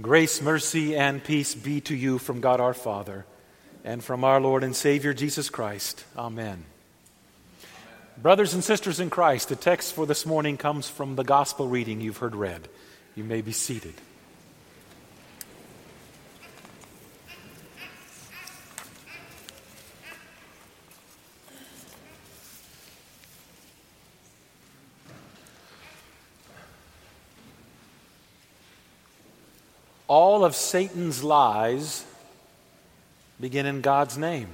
Grace, mercy, and peace be to you from God our Father and from our Lord and Savior Jesus Christ. Amen. Brothers and sisters in Christ, the text for this morning comes from the gospel reading you've heard read. You may be seated. All of Satan's lies begin in God's name.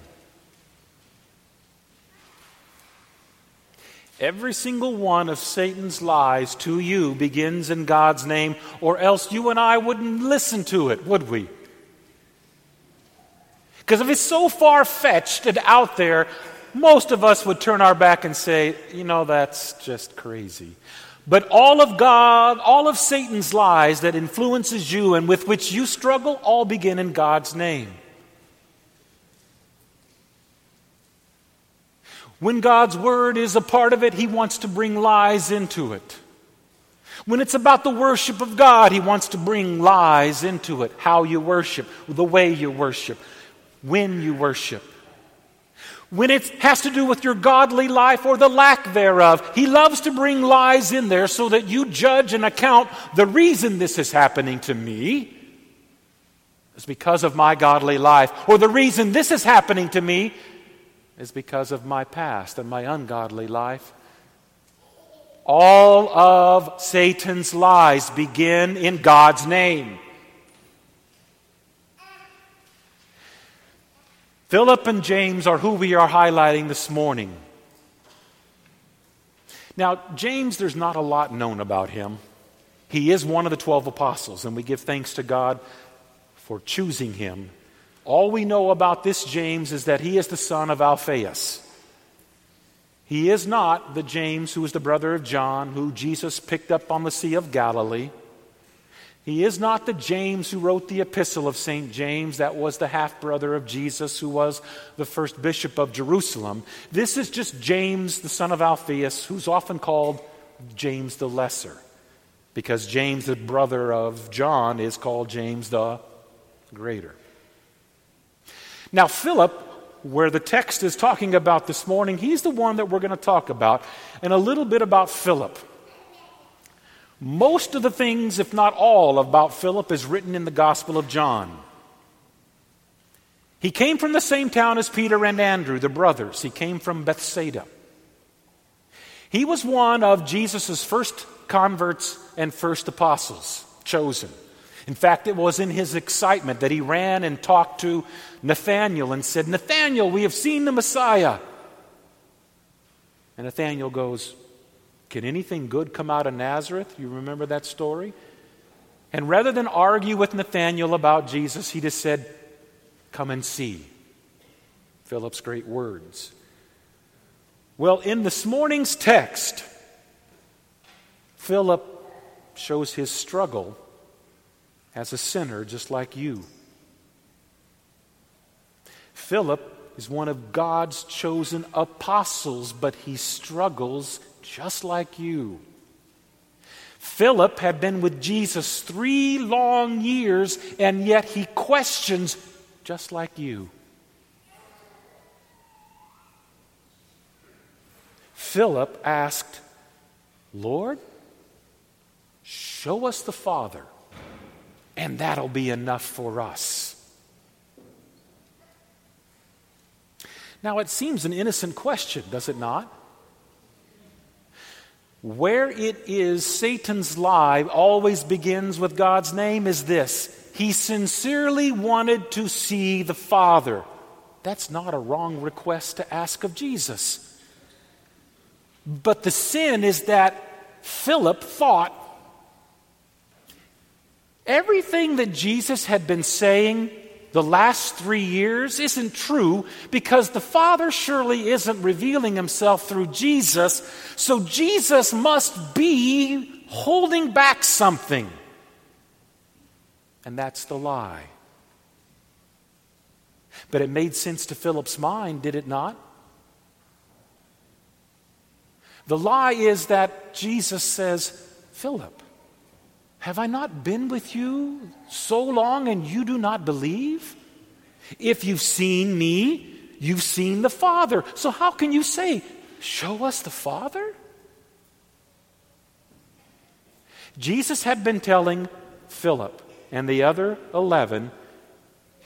Every single one of Satan's lies to you begins in God's name, or else you and I wouldn't listen to it, would we? Because if it's so far fetched and out there, most of us would turn our back and say, you know, that's just crazy. But all of God, all of Satan's lies that influences you and with which you struggle, all begin in God's name. When God's word is a part of it, he wants to bring lies into it. When it's about the worship of God, he wants to bring lies into it. How you worship, the way you worship, when you worship when it has to do with your godly life or the lack thereof. He loves to bring lies in there so that you judge and account the reason this is happening to me is because of my godly life, or the reason this is happening to me is because of my past and my ungodly life. All of Satan's lies begin in God's name. Philip and James are who we are highlighting this morning. Now, James, there's not a lot known about him. He is one of the 12 apostles, and we give thanks to God for choosing him. All we know about this James is that he is the son of Alphaeus. He is not the James who is the brother of John, who Jesus picked up on the Sea of Galilee. He is not the James who wrote the epistle of St. James, that was the half brother of Jesus, who was the first bishop of Jerusalem. This is just James, the son of Alphaeus, who's often called James the Lesser, because James, the brother of John, is called James the Greater. Now, Philip, where the text is talking about this morning, he's the one that we're going to talk about, and a little bit about Philip. Most of the things, if not all, about Philip is written in the Gospel of John. He came from the same town as Peter and Andrew, the brothers. He came from Bethsaida. He was one of Jesus' first converts and first apostles chosen. In fact, it was in his excitement that he ran and talked to Nathanael and said, Nathanael, we have seen the Messiah. And Nathanael goes, can anything good come out of Nazareth? You remember that story? And rather than argue with Nathanael about Jesus, he just said, Come and see. Philip's great words. Well, in this morning's text, Philip shows his struggle as a sinner just like you. Philip is one of God's chosen apostles, but he struggles just like you. Philip had been with Jesus three long years, and yet he questions just like you. Philip asked, Lord, show us the Father, and that'll be enough for us. Now, it seems an innocent question, does it not? Where it is Satan's lie always begins with God's name is this He sincerely wanted to see the Father. That's not a wrong request to ask of Jesus. But the sin is that Philip thought everything that Jesus had been saying the last three years isn't true because the Father surely isn't revealing himself through Jesus, so Jesus must be holding back something. And that's the lie. But it made sense to Philip's mind, did it not? The lie is that Jesus says, Philip, Have I not been with you so long and you do not believe? If you've seen me, you've seen the Father. So how can you say, Show us the Father? Jesus had been telling Philip and the other 11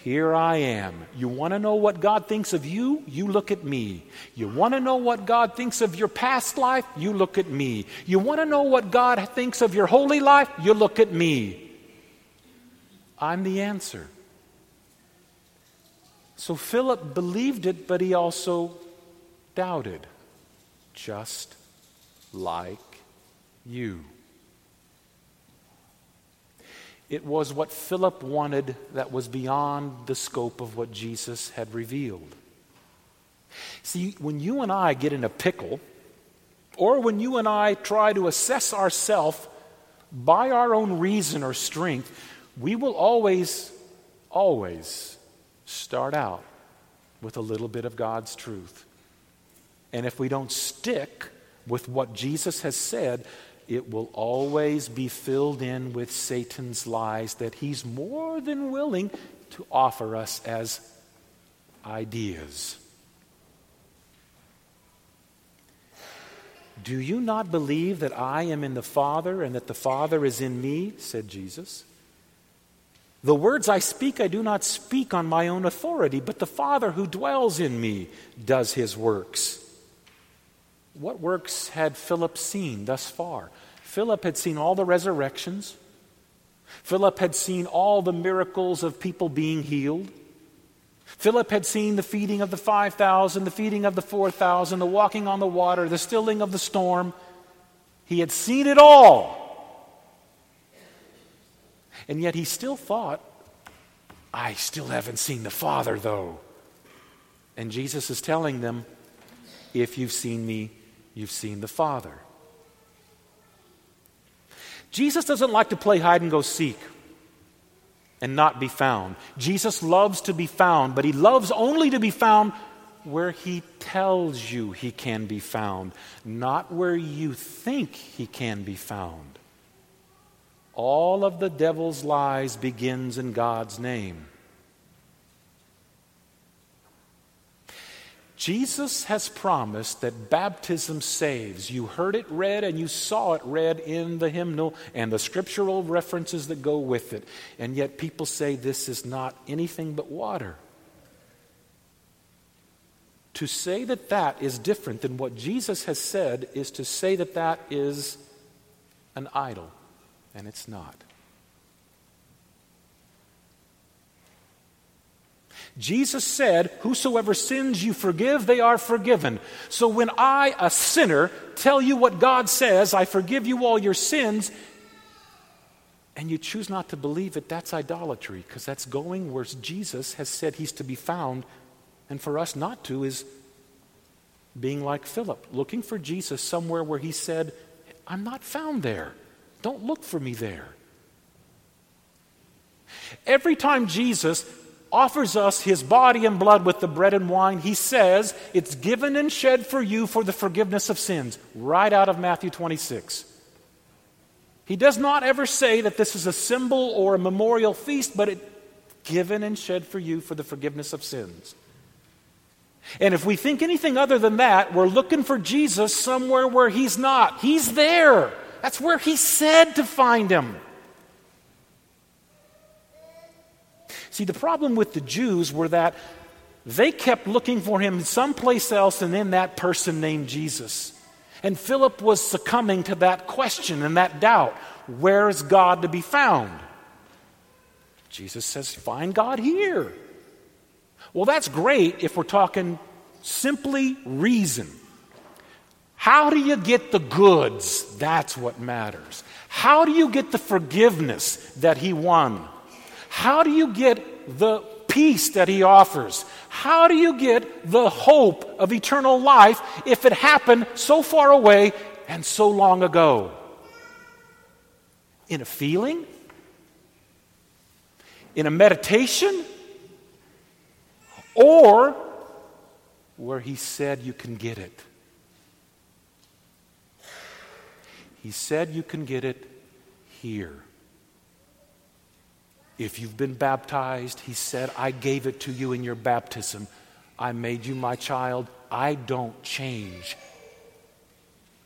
here I am. You want to know what God thinks of you? You look at me. You want to know what God thinks of your past life? You look at me. You want to know what God thinks of your holy life? You look at me. I'm the answer. So Philip believed it, but he also doubted, just like you. It was what Philip wanted that was beyond the scope of what Jesus had revealed. See, when you and I get in a pickle, or when you and I try to assess ourselves by our own reason or strength, we will always, always start out with a little bit of God's truth. And if we don't stick with what Jesus has said, it will always be filled in with Satan's lies that he's more than willing to offer us as ideas. Do you not believe that I am in the Father and that the Father is in me? said Jesus. The words I speak, I do not speak on my own authority, but the Father who dwells in me does his works. What works had Philip seen thus far? Philip had seen all the resurrections. Philip had seen all the miracles of people being healed. Philip had seen the feeding of the 5,000, the feeding of the 4,000, the walking on the water, the stilling of the storm. He had seen it all. And yet he still thought, I still haven't seen the Father, though. And Jesus is telling them, if you've seen me, you've seen the Father. Jesus doesn't like to play hide and go seek and not be found. Jesus loves to be found, but he loves only to be found where he tells you he can be found, not where you think he can be found. All of the devil's lies begins in God's name. Jesus has promised that baptism saves. You heard it read and you saw it read in the hymnal and the scriptural references that go with it. And yet people say this is not anything but water. To say that that is different than what Jesus has said is to say that that is an idol, and it's not. Jesus said, Whosoever sins you forgive, they are forgiven. So when I, a sinner, tell you what God says, I forgive you all your sins, and you choose not to believe it, that's idolatry, because that's going where Jesus has said he's to be found. And for us not to is being like Philip, looking for Jesus somewhere where he said, I'm not found there. Don't look for me there. Every time Jesus offers us his body and blood with the bread and wine, he says, It's given and shed for you for the forgiveness of sins, right out of Matthew 26. He does not ever say that this is a symbol or a memorial feast, but it given and shed for you for the forgiveness of sins. And if we think anything other than that, we're looking for Jesus somewhere where he's not. He's there. That's where he said to find him. See, the problem with the Jews were that they kept looking for him someplace else and in that person named Jesus. And Philip was succumbing to that question and that doubt where is God to be found? Jesus says, Find God here. Well, that's great if we're talking simply reason. How do you get the goods? That's what matters. How do you get the forgiveness that he won? How do you get the peace that he offers? How do you get the hope of eternal life if it happened so far away and so long ago? In a feeling? In a meditation? Or where he said you can get it? He said you can get it here. If you've been baptized, he said, I gave it to you in your baptism. I made you my child. I don't change.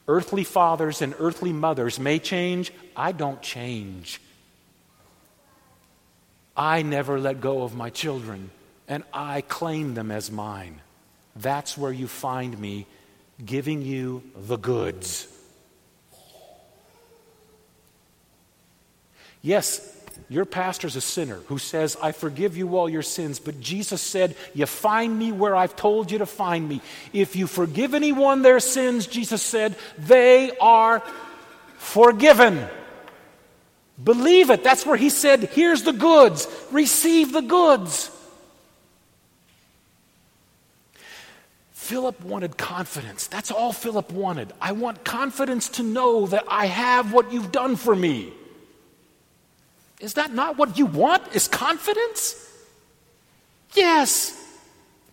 Earthly fathers and earthly mothers may change. I don't change. I never let go of my children, and I claim them as mine. That's where you find me giving you the goods. Yes, your pastor's a sinner who says, I forgive you all your sins, but Jesus said, You find me where I've told you to find me. If you forgive anyone their sins, Jesus said, they are forgiven. Believe it. That's where he said, Here's the goods. Receive the goods. Philip wanted confidence. That's all Philip wanted. I want confidence to know that I have what you've done for me. Is that not what you want? Is confidence? Yes.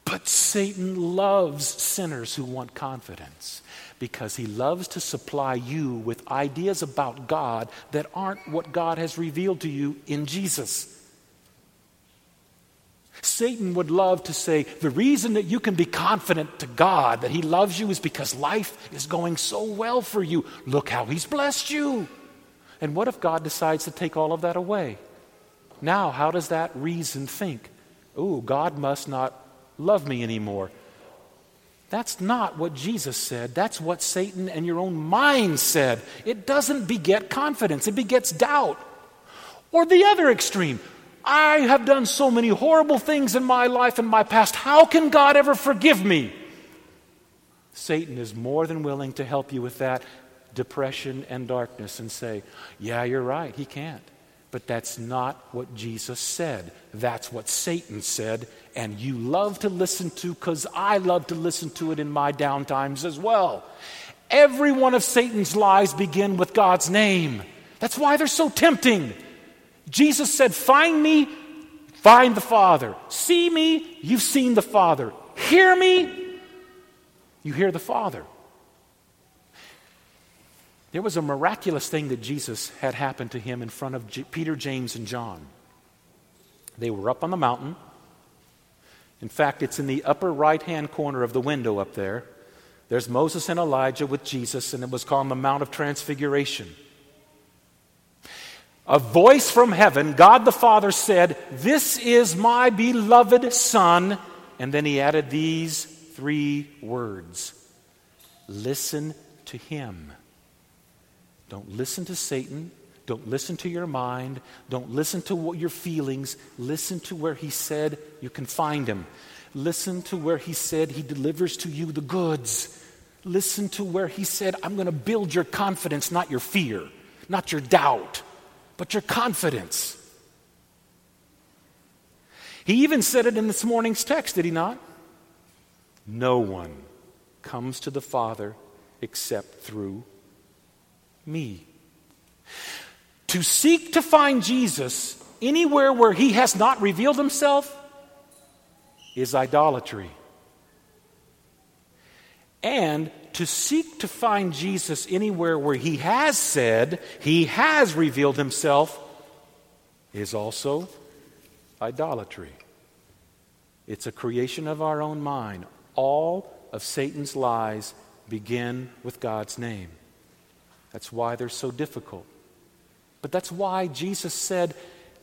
But Satan loves sinners who want confidence because he loves to supply you with ideas about God that aren't what God has revealed to you in Jesus. Satan would love to say, the reason that you can be confident to God that He loves you is because life is going so well for you. Look how He's blessed you. And what if God decides to take all of that away? Now, how does that reason think? Oh, God must not love me anymore. That's not what Jesus said. That's what Satan and your own mind said. It doesn't beget confidence, it begets doubt. Or the other extreme I have done so many horrible things in my life and my past. How can God ever forgive me? Satan is more than willing to help you with that depression and darkness and say, Yeah, you're right, he can't. But that's not what Jesus said. That's what Satan said. And you love to listen to because I love to listen to it in my downtimes as well. Every one of Satan's lies begin with God's name. That's why they're so tempting. Jesus said, Find me, find the Father. See me, you've seen the Father. Hear me, you hear the Father. There was a miraculous thing that Jesus had happened to him in front of J- Peter, James, and John. They were up on the mountain. In fact, it's in the upper right hand corner of the window up there. There's Moses and Elijah with Jesus, and it was called the Mount of Transfiguration. A voice from heaven, God the Father said, This is my beloved Son. And then he added these three words Listen to him. Don't listen to Satan. Don't listen to your mind. Don't listen to what your feelings. Listen to where he said you can find him. Listen to where he said he delivers to you the goods. Listen to where he said, I'm going to build your confidence, not your fear, not your doubt, but your confidence. He even said it in this morning's text, did he not? No one comes to the Father except through me. To seek to find Jesus anywhere where he has not revealed himself is idolatry. And to seek to find Jesus anywhere where he has said, he has revealed himself, is also idolatry. It's a creation of our own mind. All of Satan's lies begin with God's name. That's why they're so difficult. But that's why Jesus said,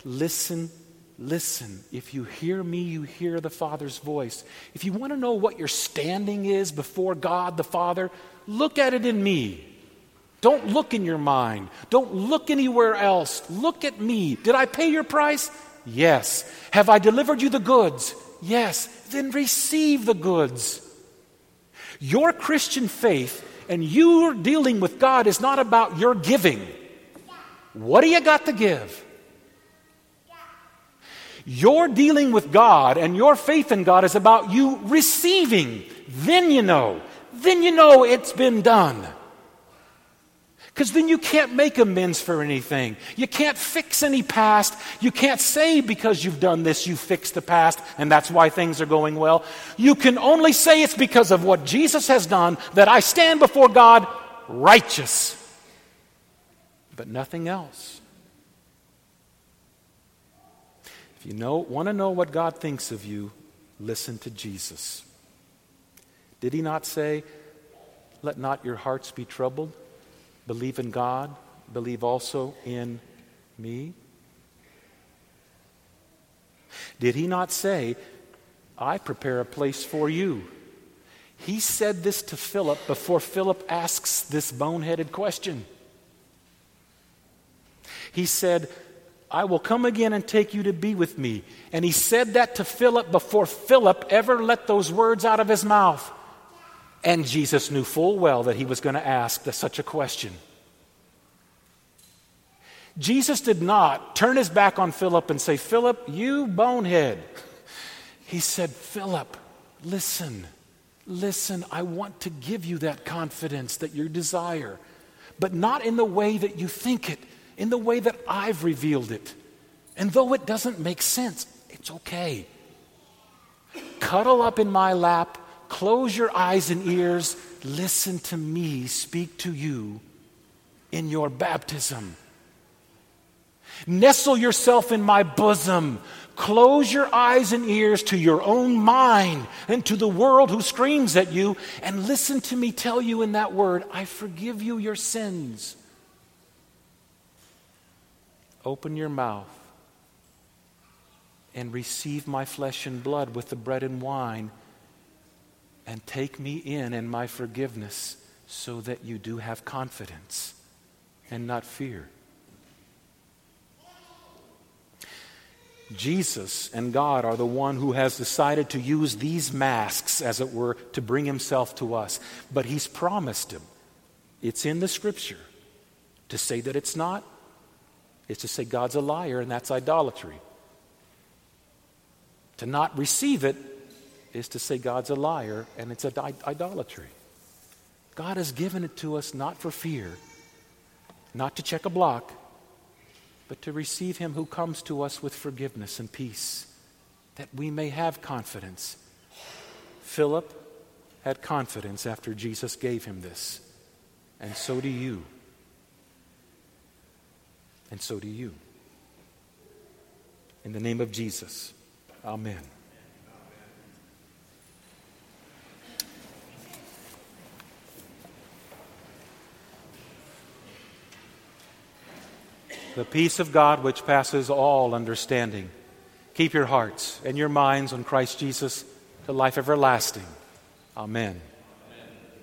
Listen, listen. If you hear me, you hear the Father's voice. If you want to know what your standing is before God the Father, look at it in me. Don't look in your mind. Don't look anywhere else. Look at me. Did I pay your price? Yes. Have I delivered you the goods? Yes. Then receive the goods. Your Christian faith and you're dealing with God is not about your giving. What do you got to give? Your dealing with God and your faith in God is about you receiving. Then you know. Then you know it's been done. Because then you can't make amends for anything. You can't fix any past. You can't say because you've done this, you fixed the past, and that's why things are going well. You can only say it's because of what Jesus has done that I stand before God righteous, but nothing else. If you know, want to know what God thinks of you, listen to Jesus. Did he not say, Let not your hearts be troubled? Believe in God, believe also in me? Did he not say, I prepare a place for you? He said this to Philip before Philip asks this boneheaded question. He said, I will come again and take you to be with me. And he said that to Philip before Philip ever let those words out of his mouth. And Jesus knew full well that he was going to ask such a question. Jesus did not turn his back on Philip and say, Philip, you bonehead. He said, Philip, listen, listen, I want to give you that confidence that you desire, but not in the way that you think it, in the way that I've revealed it. And though it doesn't make sense, it's okay. Cuddle up in my lap, close your eyes and ears, listen to me speak to you in your baptism. Nestle yourself in my bosom. Close your eyes and ears to your own mind and to the world who screams at you, and listen to me tell you in that word, I forgive you your sins. Open your mouth and receive my flesh and blood with the bread and wine, and take me in in my forgiveness so that you do have confidence and not fear. Jesus and God are the one who has decided to use these masks, as it were, to bring himself to us. But he's promised him. It's in the scripture. To say that it's not is to say God's a liar, and that's idolatry. To not receive it is to say God's a liar, and it's idolatry. God has given it to us not for fear, not to check a block but to receive him who comes to us with forgiveness and peace, that we may have confidence. Philip had confidence after Jesus gave him this, and so do you. And so do you. In the name of Jesus, amen. The peace of God which passes all understanding. Keep your hearts and your minds on Christ Jesus to life everlasting. Amen.